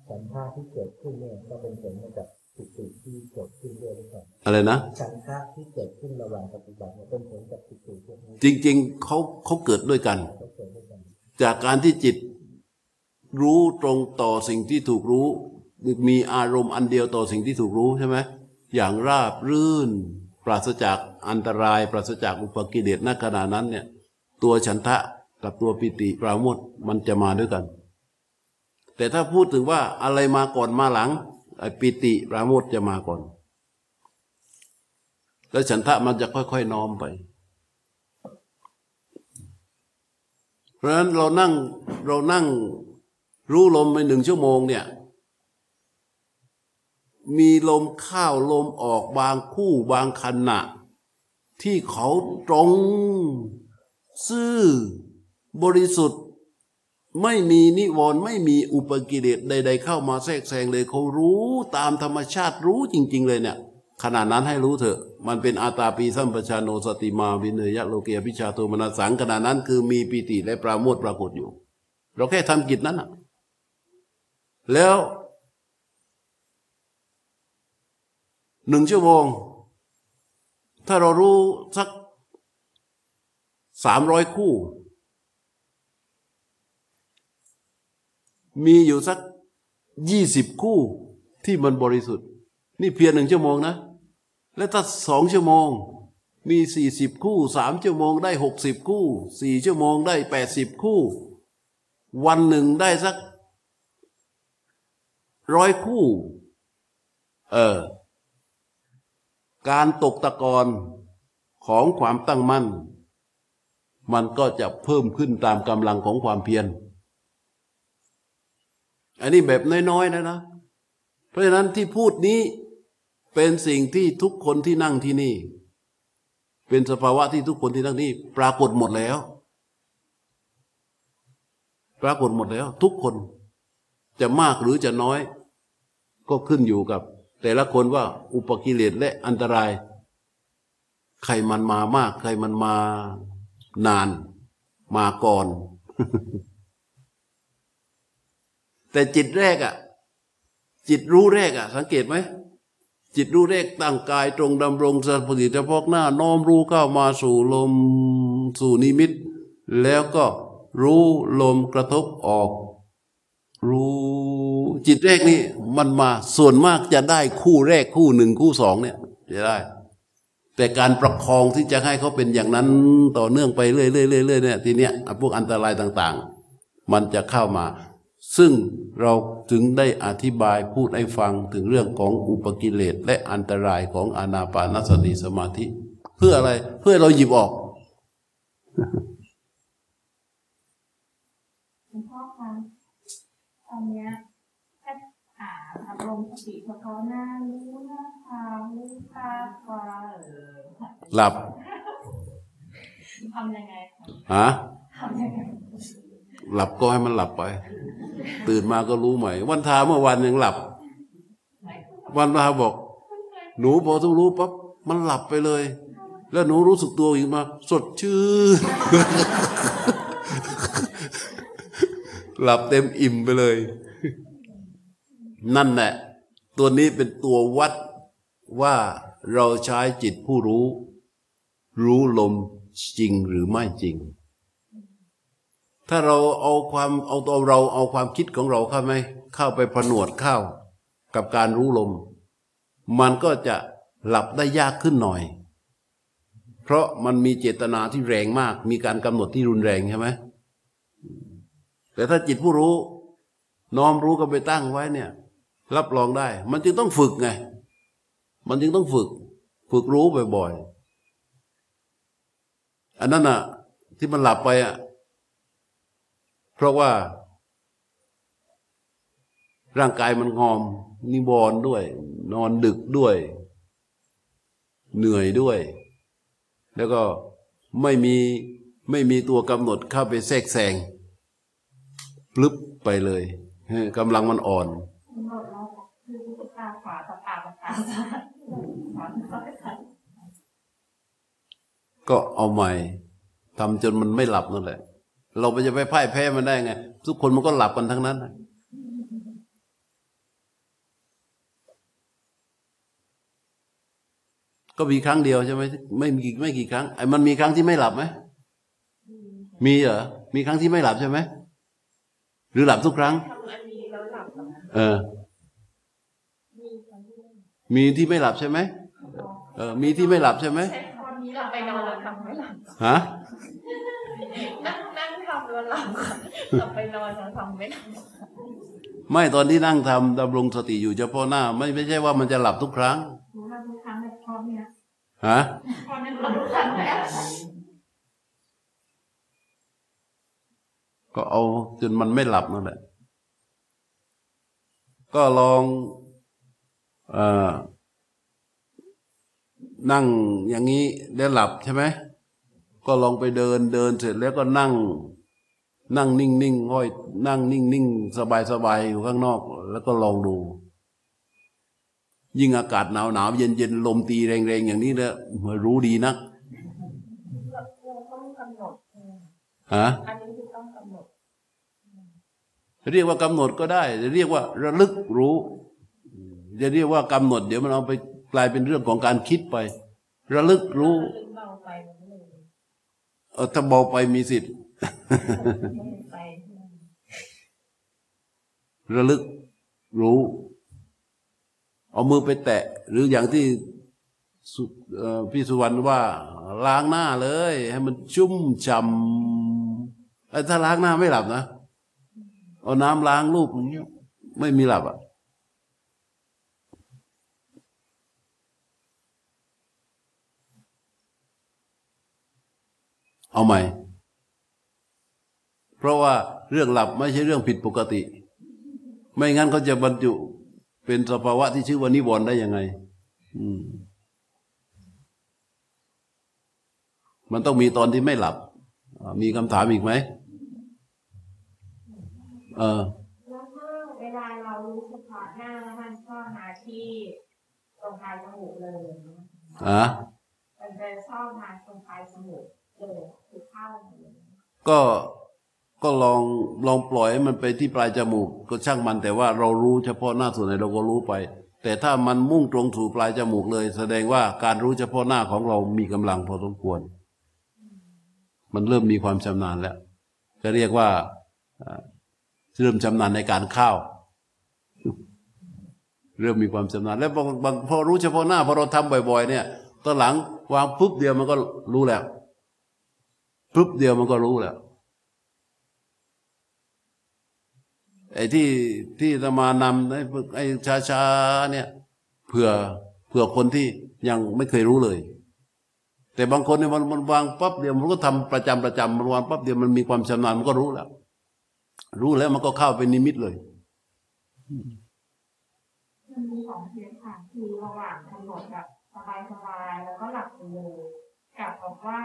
สันทาที่เกิดขึ้นเนี่ยก็เป็นผลมาจากปิติที่เกิดขึ้นด้วยหรือเปล่าอะไรนะสันทาที่เกิดขึ้นระหว่างปฏิบัติเนี่ยเป็นผลจากปิติพวกนี้จริง ๆเขาเขาเกิดด้วยกันก็เกิดด้วยกัน จากการที่จิต รู้ตรงต่อสิ่งที่ถูกรู้ มีอารมณ์อันเดียวต่อสิ่งที่ถูกรู้ใช่ไหมอย่างราบรื่น ปราศจากอันตราย ปราศจากอุปกิเลสณขณะนั้นเนี่ย ตัวฉันทะกับตัวปิติปราโมทมันจะมาด้วยกัน แต่ถ้าพูดถึงว่าอะไรมาก่อนมาหลังไอ้ปิติปราโมทจะมาก่อน แล้วฉันทะมันจะค่อยๆน้อมไป เพราะฉะนั้นเรานั่งเรานั่ง รู้ลมไปหนึ่งชั่วโมงเนี่ย มีลมเข้าลมออกบางคู่บางขณะ ที่เขาตรง ซื่อบริสุทธิ์ ไม่มีนิวรณ์ไม่มีอุปกิเลสใด ๆ เข้ามาแทรกแซงเลยเขารู้ตามธรรมชาติรู้จริง ๆ เลยเนี่ยขนาดนั้นให้รู้เถอะ มันเป็นอาตาปีสัมปชานโนสติมาวินเนยะโลเกียพิชาโทมนัสสังขณะนั้นคือมีปีติและปราโมทปรากฏอยู่ เราแค่ทำกิจนั้นอะ แล้วหนึ่งชั่วโมง ถ้าเรารู้สักสามร้อยคู่ มีอยู่สักยี่สิบคู่ที่มันบริสุทธิ์ นี่เพียงหนึ่งชั่วโมงนะ แล้วถ้าสองชั่วโมง มีสี่สิบคู่สามชั่วโมงได้หกสิบคู่สี่ชั่วโมงได้แปดสิบคู่ วันหนึ่งได้สัก ร้อยคู่ เออ การตกตะกอนของความตั้งมั่น มันก็จะเพิ่มขึ้นตามกำลังของความเพียร อันนี้แบบน้อยๆนะนะ เพราะฉะนั้นที่พูดนี้เป็นสิ่งที่ทุกคนที่นั่งที่นี่ เป็นสภาวะที่ทุกคนที่นั่งนี่ปรากฏหมดแล้ว ปรากฏหมดแล้ว ทุกคนจะมากหรือจะน้อย ก็ขึ้นอยู่กับ แต่ละคนว่าอุปกิเลสและอันตราย ใครมันมามาก ใครมันมานาน มาก่อน แต่จิตแรกอะ่ะ จิตรู้แรกอะ่ะ สังเกตไหมจิตรู้แรกตั้งกายตรงดำรงสัติเฉพาะหน้าน้อมรู้เข้ามาสู่ลมสู่นิมิต แล้วก็รู้ลมกระทบออก รู้ จิตแรกนี่มันมาส่วนมากจะได้คู่แรกคู่หนึ่งคู่สองเนี่ยจะได้ แต่การประคองที่จะให้เขาเป็นอย่างนั้นต่อเนื่องไปเรื่อยๆเรื่อยๆเนี่ยทีเนี้ยพวกอันตรายต่างๆ มันจะเข้ามา ซึ่งเราถึงได้อธิบายพูดให้ฟังถึงเรื่องของอุปกิเลสและอันตรายของอนาปานสติสมาธิ เพื่ออะไรเพื่อเราหยิบออก หลวงพ่อคะตอนเนี้ยแค่หาอารมณ์สติเฉพาะหน้ารู้หน้าทางรู้ตาขวาเออหลับทำยังไงคะฮะทำยังไงหลับก็ให้มันหลับไป ตื่นมาก็รู้ใหม่ วันทาเมื่อวันยังหลับ วันทาบอก หนูพอต้องรู้ปั๊บมันหลับไปเลย แล้วหนูรู้สึกตัวอีกมา สดชื่นหลับเต็มอิ่มไปเลย นั่นแหละตัวนี้เป็นตัววัดว่าเราใช้จิตผู้รู้ รู้ลมจริงหรือไม่จริง ถ้าเราเอาความเอาตัวเราเอาความคิดของเราเข้าไหมเข้าไปผนวดเข้ากับการรู้ลม มันก็จะหลับได้ยากขึ้นหน่อย เพราะมันมีเจตนาที่แรงมาก มีการกำหนดที่รุนแรงใช่ไหมแต่ถ้าจิตผู้รู้ น้อมรู้ก็ไปตั้งไว้เนี่ย รับรองได้ มันจึงต้องฝึกไง มันจึงต้องฝึก ฝึกรู้บ่อยๆ อันนั้นอะที่มันหลับไปอะเพราะว่า ร่างกายมันงอม นิวรณ์ด้วย นอนดึกด้วย เหนื่อยด้วย แล้วก็ไม่มีไม่มีตัวกำหนดเข้าไปแทรกแซงพลึบไปเลยกำลังมันอ่อน ก็เอาใหม่ทำจนมันไม่หลับนั่นแหละ เราไปจะไปพ่ายแพ้มันได้ไง ทุกคนมันก็หลับกันทั้งนั้นก็มีครั้งเดียวใช่ไหมไม่มีกี่ไม่กี่ครั้งไอ้มันมีครั้งที่ไม่หลับไหมมีเหรอมีครั้งที่ไม่หลับใช่ไหมหรือหลับทุกครั้ง เออ ม่มีที่ไม่หลับใช่ไหมเออมีที่ไม่หลับใช่ไหมใช้คำนี้หลับไปนอนแล้วทำไม่หลับฮะนั่งนั่งทำแล้วหลับค่ะหลับไปนอนแล้วทำไม่หลับไม่ตอนที่นั่งทำดำรงสติอยู่เฉพาะหน้า ไม่ไม่ใช่ว่ามันจะหลับทุกครั้งหนูทำทุกครั้งในพร้อมเนี่ยฮะพร้อมในหลับทุกครั้งแล้วก็เอาจนมันไม่หลับนั่นแหละก็ลองเออ นั่งอย่างนี้ได้หลับใช่ไหมก็ลองไปเดินเดินเสร็จแล้วก็นั่ง นั่งนิ่งนิ่งๆห้อยนั่งนิ่งนิ่งสบายสบายอยู่ข้างนอก แล้วก็ลองดู ยิ่งอากาศหนาวหนาวเย็นเย็นลมตีแรงแรงอย่างนี้เนี่ยรู้ดีนักเราต้องกำหนดเออฮะอันนี้คือต้องกำหนดเรียกว่ากำหนดก็ได้จะเรียกว่าระลึกรู้ จะเรียกว่ากำหนด เดี๋ยวมันเอาไปกลายเป็นเรื่องของการคิดไป ระลึกรู้เบาไปมันก็เลยเออถ้าเบาไปมีสิทธิ์ระลึกรู้ เอามือไปแตะ หรืออย่างที่พี่สุวรรณว่า ล้างหน้าเลย ให้มันชุ่มช่ำถ้าล้างหน้าไม่หลับนะ เอาน้ำล้างรูปอย่างเงี้ยไม่มีหลับอะ เอาใหม่ เพราะว่าเรื่องหลับไม่ใช่เรื่องผิดปกติ ไม่งั้นเขาจะบรรจุเป็นสภาวะที่ชื่อว่านิวรณ์ได้ยังไง อืมมันต้องมีตอนที่ไม่หลับอ่ามีคำถามอีกไหม เออแล้วถ้าเวลาเรารู้เฉพาะหน้าแล้วมันก็มาที่ตรงปลายจมูกเลยอะมันจะชอบมาตรงปลายจมูกเลยคือเข้าเลย ก็ก็ลองลองปล่อยให้มันไปที่ปลายจมูก ก็ช่างมันแต่ว่าเรารู้เฉพาะหน้าส่วนไหนเราก็รู้ไป แต่ถ้ามันมุ่งตรงสู่ปลายจมูกเลย แสดงว่าการรู้เฉพาะหน้าของเรามีกำลังพอสมควร มันเริ่มมีความชำนาญแล้ว จะเรียกว่าเริ่มชำนาญในการเข้าเริ่มมีความชำนาญ แล้วบางบางพอรู้เฉพาะหน้าพอเราทำบ่อย ๆ เนี่ยตอนหลังวางปุ๊บเดียวมันก็รู้แล้ว ปุ๊บเดียวมันก็รู้แล้วไอ้ที่ที่จะมานำไอ้ไอ้ช้าเนี่ยเผื่อเผื่อคนที่ยังไม่เคยรู้เลย แต่บางคนเนี่ยมันมันวางปั๊บเดียวมันก็ทำประจำประจำมันวางปั๊บเดียวมันมีความชำนาญมันก็รู้แล้ว รู้แล้วมันก็เข้าไปนิมิตเลยมันมีสองเคสค่ะคือระหว่างกำหนดแบบสบายๆแล้วก็หลับไปเลยกับแบบว่า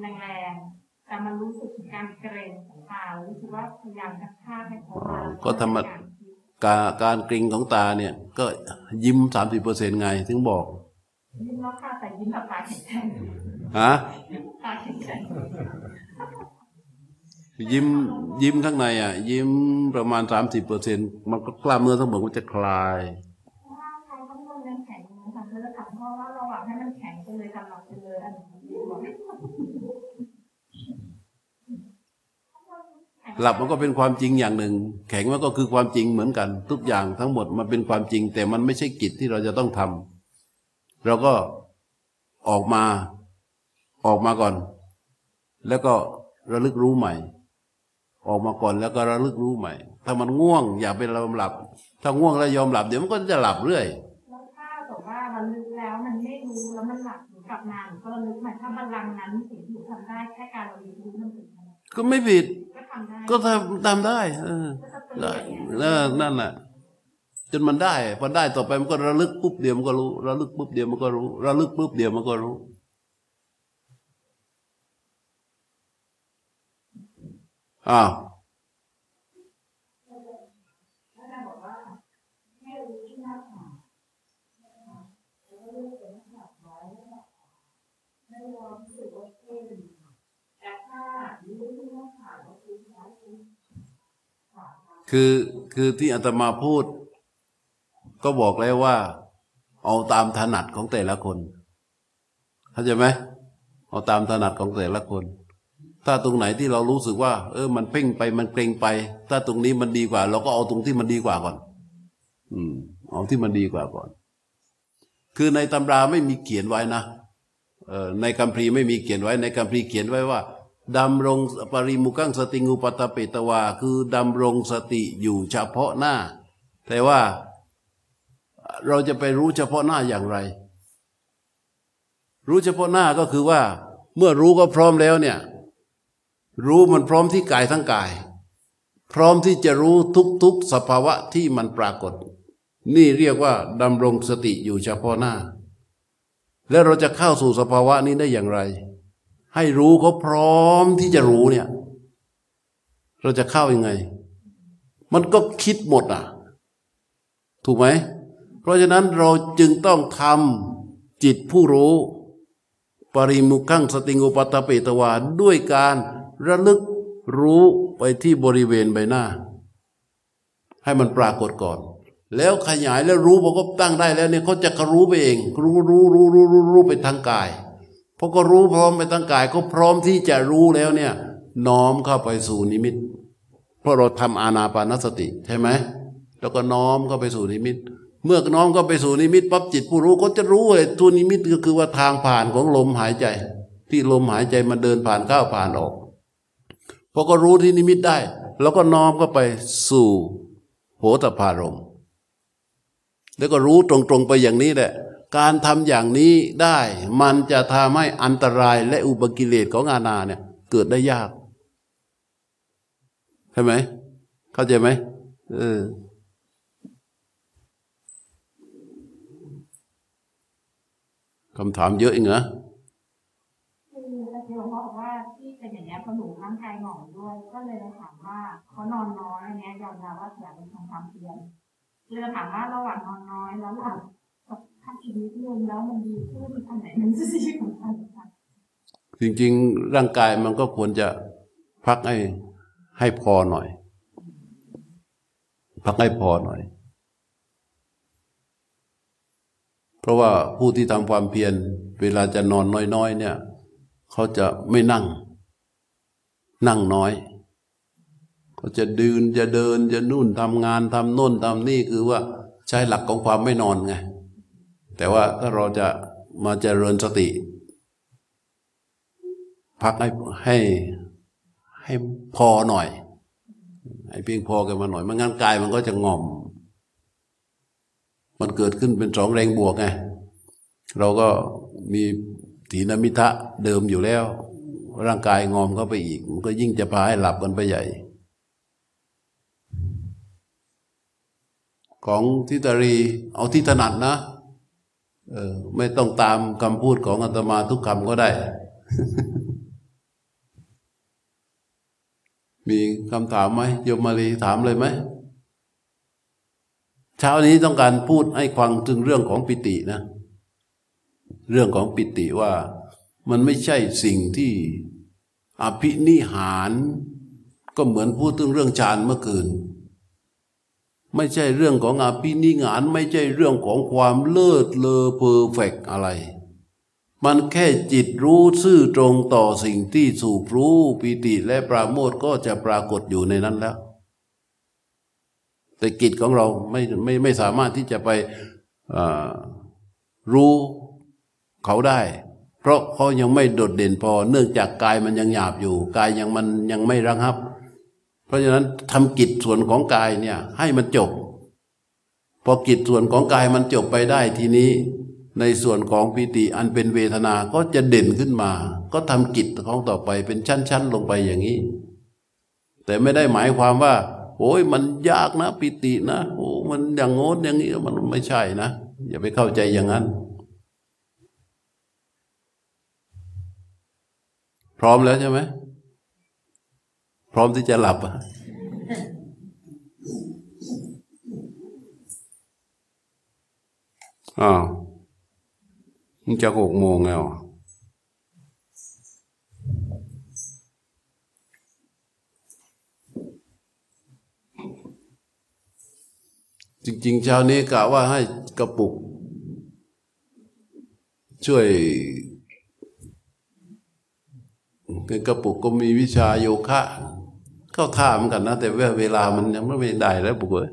แรงๆแต่มันรู้สึกถึงการเกรงของตารู้สึกว่าพยายามกระชากให้เขามาก็ทำมาการการกริงของตาเนี่ย ก็ยิ้มสามสิบเปอร์เซ็นไง ถึงบอกยิ้มแล้วค่ะแต่ยิ้มแบบตาแข็งฮะๆตาแข็งยิ้มยิ้มข้างในอะ ยิ้มประมาณสามสิบเปอร์เซ็นมันก็กล้ามเนื้อทั้งหมดมันจะคลาย หว่างให้มันแข็งไปเลยกับหลับไปเลยอันนี้ดีกว่าหลับมันก็เป็นความจริงอย่างหนึ่ง แข็งมันก็คือความจริงเหมือนกัน ทุกอย่างทั้งหมดมันเป็นความจริง แต่มันไม่ใช่กิจที่เราจะต้องทำเราก็ออกมาออกมาก่อน แล้วก็ระลึกรู้ใหม่ ออกมาก่อนแล้วก็ระลึกรู้ใหม่ ถ้ามันง่วงอย่าไปยอมหลับ ถ้าง่วงแล้วยอมหลับเดี๋ยวมันก็จะหลับเรื่อยแล้วถ้าแบบว่ามันลึกแล้วมันไม่รู้แล้วมันหลับหรือกลับมาหนูก็ระลึกใหม่ถ้าบัลลังก์นั้นสิ่งที่หนูทำได้แค่การระลึกรู้มันถึงก็ไม่ผิด ก็ทำได้ก็ทำทำได้เออก็จะตื่นได้อย่างเงี้ยเออนั่นแหละจนมันได้พอได้ต่อไปมันก็ระลึกปุ๊บเดียวมันก็รู้ระลึกปุ๊บเดียวมันก็รู้ระลึกปุ๊บเดียวมันก็รู้ อ้าวแล้วนางบอกว่าให้รู้ที่หน้าผากแล้วก็รู้สึกหน้าผากน้อยไม่รู้สึกว่าเท่ดีแต่ถ้ารู้ที่หน้าผากก็คือซ้ายคือขวา คือคือที่อาตมาพูด ก็บอกแล้วว่า เอาตามถนัดของแต่ละคนเข้าใจไหมเอาตามถนัดของแต่ละคน ถ้าตรงไหนที่เรารู้สึกว่า เออ มันเพ่งไปมันเกรงไป ถ้าตรงนี้มันดีกว่า เราก็เอาตรงที่มันดีกว่าก่อน อืม เอาที่มันดีกว่าก่อน คือในตำราไม่มีเขียนไว้นะเออในคัมภีร์ไม่มีเขียนไว้ ในคัมภีร์เขียนไว้ว่า ดำรงปริมุกังสติงูปตตเปตวา คือดำรงสติอยู่เฉพาะหน้า แต่ว่าเราจะไปรู้เฉพาะหน้าอย่างไร รู้เฉพาะหน้าก็คือว่า เมื่อรู้ก็พร้อมแล้วเนี่ย รู้มันพร้อมที่กายทั้งกาย พร้อมที่จะรู้ทุกๆสภาวะที่มันปรากฏ นี่เรียกว่าดำรงสติอยู่เฉพาะหน้า แล้วเราจะเข้าสู่สภาวะนี้ได้อย่างไร ให้รู้เขาพร้อมที่จะรู้เนี่ย เราจะเข้ายัางไง มันก็คิดหมดอะ ถูกไหม เพราะฉะนั้นเราจึงต้องทำจิตผู้รู้ ปริมุขังสติงูปตตเปตวาด้วยการระลึกรู้ไปที่บริเวณใบหน้า ให้มันปรากฏก่อน แล้วขยายแล้วรู้พอก็ตั้งได้แล้วเนี่ยเขาจะรู้ไปเอง รู้รู้รู้รู้รู้รู้ไปทางกาย พอก็รู้พร้อมไปทางกาย ก็พร้อมที่จะรู้แล้วเนี่ยน้อมเข้าไปสู่นิมิต เพราะเราทำอานาปานสติใช่ไหมแล้วก็น้อมเข้าไปสู่นิมิต เมื่อน้อมเข้าไปสู่นิมิตปั๊บจิตผู้รู้ก็จะรู้เลยตัวนิมิตก็คือว่าทางผ่านของลมหายใจ ที่ลมหายใจมันเดินผ่านเข้าผ่านออกพอก็รู้ที่นิมิตได้ แล้วก็น้อมเข้าไปสู่โหตพารมแล้วก็รู้ตรงๆไปอย่างนี้แหละ การทำอย่างนี้ได้มันจะทำให้อันตรายและอุปกิเลสของอาณาเนี่ยเกิดได้ยากใช่ไหม เข้าใจไหมเออคำถามเยอะเองเหรอคืออาจารย์หลวงพ่อบอกว่าที่เป็นอย่างนี้เพราะหนูร่างกายหงอยด้วย ก็เลยถามว่าเขานอนน้อยอันเนี้ยยอมรับว่าเสียเป็นทางความเพียรเลยถามว่าระหว่างนอนน้อยแล้วหลับ พักอีกนิดนึงแล้วมันดีขึ้นอันไหนมันจะดีกว่านคะจริงๆ ร่างกายมันก็ควรจะพักให้ให้พอหน่อย พักให้พอหน่อย เพราะว่าผู้ที่ทำความเพียรเวลาจะนอนน้อยๆ เนี่ยเขาจะไม่นั่ง นั่งน้อยเขาจะดืนจะเดินจะนู่นทำงานทำโน่นทำนี่คือว่าใช้หลักของความไม่นอนไง แต่ว่าถ้าเราจะมาเจริญสติ พักให้ให้ให้พอหน่อย ให้เพียงพอกันมาหน่อยไม่งั้นกายมันก็จะงอม มันเกิดขึ้นเป็นสองแรงบวกไงเราก็มีถีนมิทะเดิมอยู่แล้ว ร่างกายงอมเข้าไปอีก มันก็ยิ่งจะพาให้หลับกันไปใหญ่ ของทิตารีเอาที่ถนัดนะ เออไม่ต้องตามคำพูดของอาตมาทุกคำก็ได้ มีคำถามไหมโยมมาลีถามเลยไหมเช้านี้ต้องการพูดให้ฟังถึงเรื่องของปิตินะ เรื่องของปิติว่ามันไม่ใช่สิ่งที่อภินิหาร ก็เหมือนพูดถึงเรื่องฌานเมื่อคืน ไม่ใช่เรื่องของอภินิหารไม่ใช่เรื่องของความเลิศเลอเพอร์เฟกอะไร มันแค่จิตรู้ซื่อตรงต่อสิ่งที่สูบรู้ปิติและปราโมทก็จะปรากฏอยู่ในนั้นแล้ว แต่กิจของเราไม่ไม่ไม่สามารถที่จะไปรู้เขาได้ เพราะเขายังไม่โดดเด่นพอ เนื่องจากกายมันยังหยาบอยู่ กายยังมันยังไม่ระงับ ราะฉะนั้นทำกิจส่วนของกายเนี่ยให้มันจบ พอกิจส่วนของกายมันจบไปได้ทีนี้ ในส่วนของปิติอันเป็นเวทนาก็จะเด่นขึ้นมา ก็ทำกิจของต่อไปเป็นชั้น ๆ ลงไปอย่างนี้ แต่ไม่ได้หมายความว่า โอ้ยมันยากนะปิตินะโอ้มันอย่างโน้นอย่างนี้มันไม่ใช่นะ อย่าไปเข้าใจอย่างนั้น พร้อมแล้วใช่ไหม พร้อมที่จะหลับอะอ้าวมันจะหกโมงแล้วจริงๆเช้านี้กะว่าให้กระปุก ช่วยกระปุกก็มีวิชาโยคะ เข้าท่าเหมือนกันนะ แต่เวลามันยังไม่ได้แล้วปุกเลย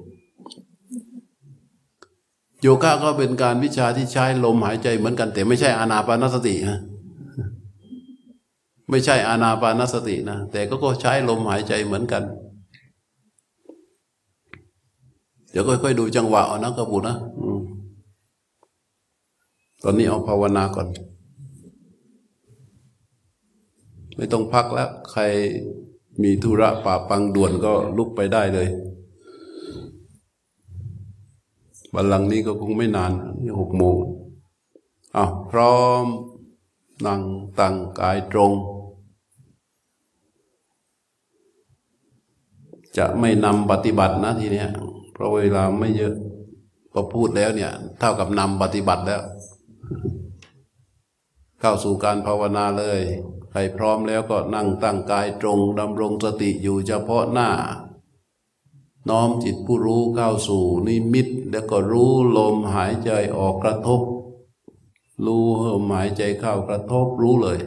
โยคะก็เป็นการวิชาที่ใช้ลมหายใจเหมือนกัน แต่ไม่ใช่อานาปานสตินะไม่ใช่อานาปานสตินะ แต่ก็ก็ใช้ลมหายใจเหมือนกัน เดี๋ยวค่อยๆดูจังหวะเอานะกระปุนะตอนนี้เอาภาวนาก่อน ไม่ต้องพักแล้ว ใคร มีธุระป่าปังด่วนก็ลุกไปได้เลยบัลลังก์นี้ก็คงไม่นานนี่หกโมงอ้าวพร้อม นั่งตั้งกายตรง จะไม่นำปฏิบัตินะทีเนี้ยเพราะเวลาไม่เยอะพอพูดแล้วเนี่ย เท่ากับนำปฏิบัติแล้ว เข้าสู่การภาวนาเลย ใครพร้อมแล้วก็นั่งตั้งกายตรงดำรงสติอยู่เฉพาะหน้า น้อมจิตผู้รู้เข้าสู่นิมิต แล้วก็รู้ลมหายใจออกกระทบ รู้ลมหายใจเข้ากระทบรู้เลย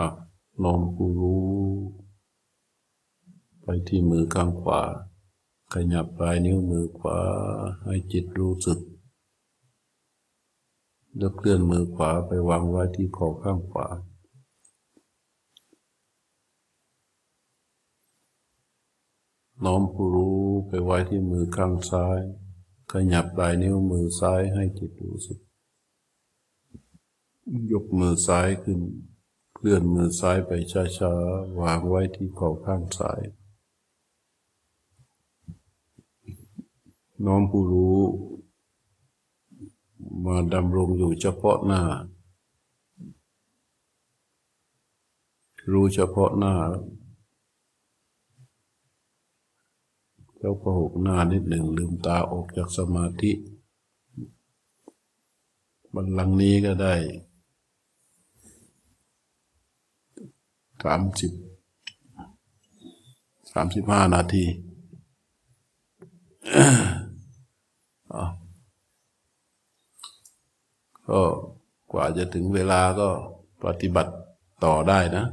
อะโน้มผู้รู้ ไปที่มือข้างขวา ขยับปลายนิ้วมือขวา ให้จิตรู้สึกแล้วเคลื่อนมือขวาไปวางไว้ที่คอข้างขวา น้อมผู้รู้ไปไว้ที่มือข้างซ้าย ขยับปลายนิ้วมือซ้ายให้จิตรู้สึก ยกมือซ้ายขึ้น เคลื่อนมือซ้ายไปช้าๆ วางไว้ที่คอข้างซ้าย น้อมผู้รู้ มาดำรงอยู่เฉพาะหน้า รู้เฉพาะหน้าแล้วก็หกหน้านิดหนึ่งลืมตาออกจากสมาธิ บัลลังก์นี้ก็ได้ สามสิบสามสิบห้านาทีก็กว่าจะถึงเวลาก็ปฏิบัติต่อได้นะ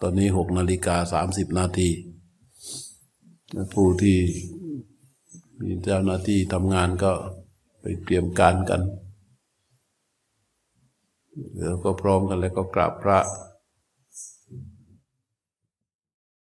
ตอนนี้หกนาฬิกาสามสิบนาทีผู้ที่มีเจ้าหน้าที่ทำงานก็ไปเตรียมการกัน แล้วก็พร้อมกันแล้วก็กราบพระ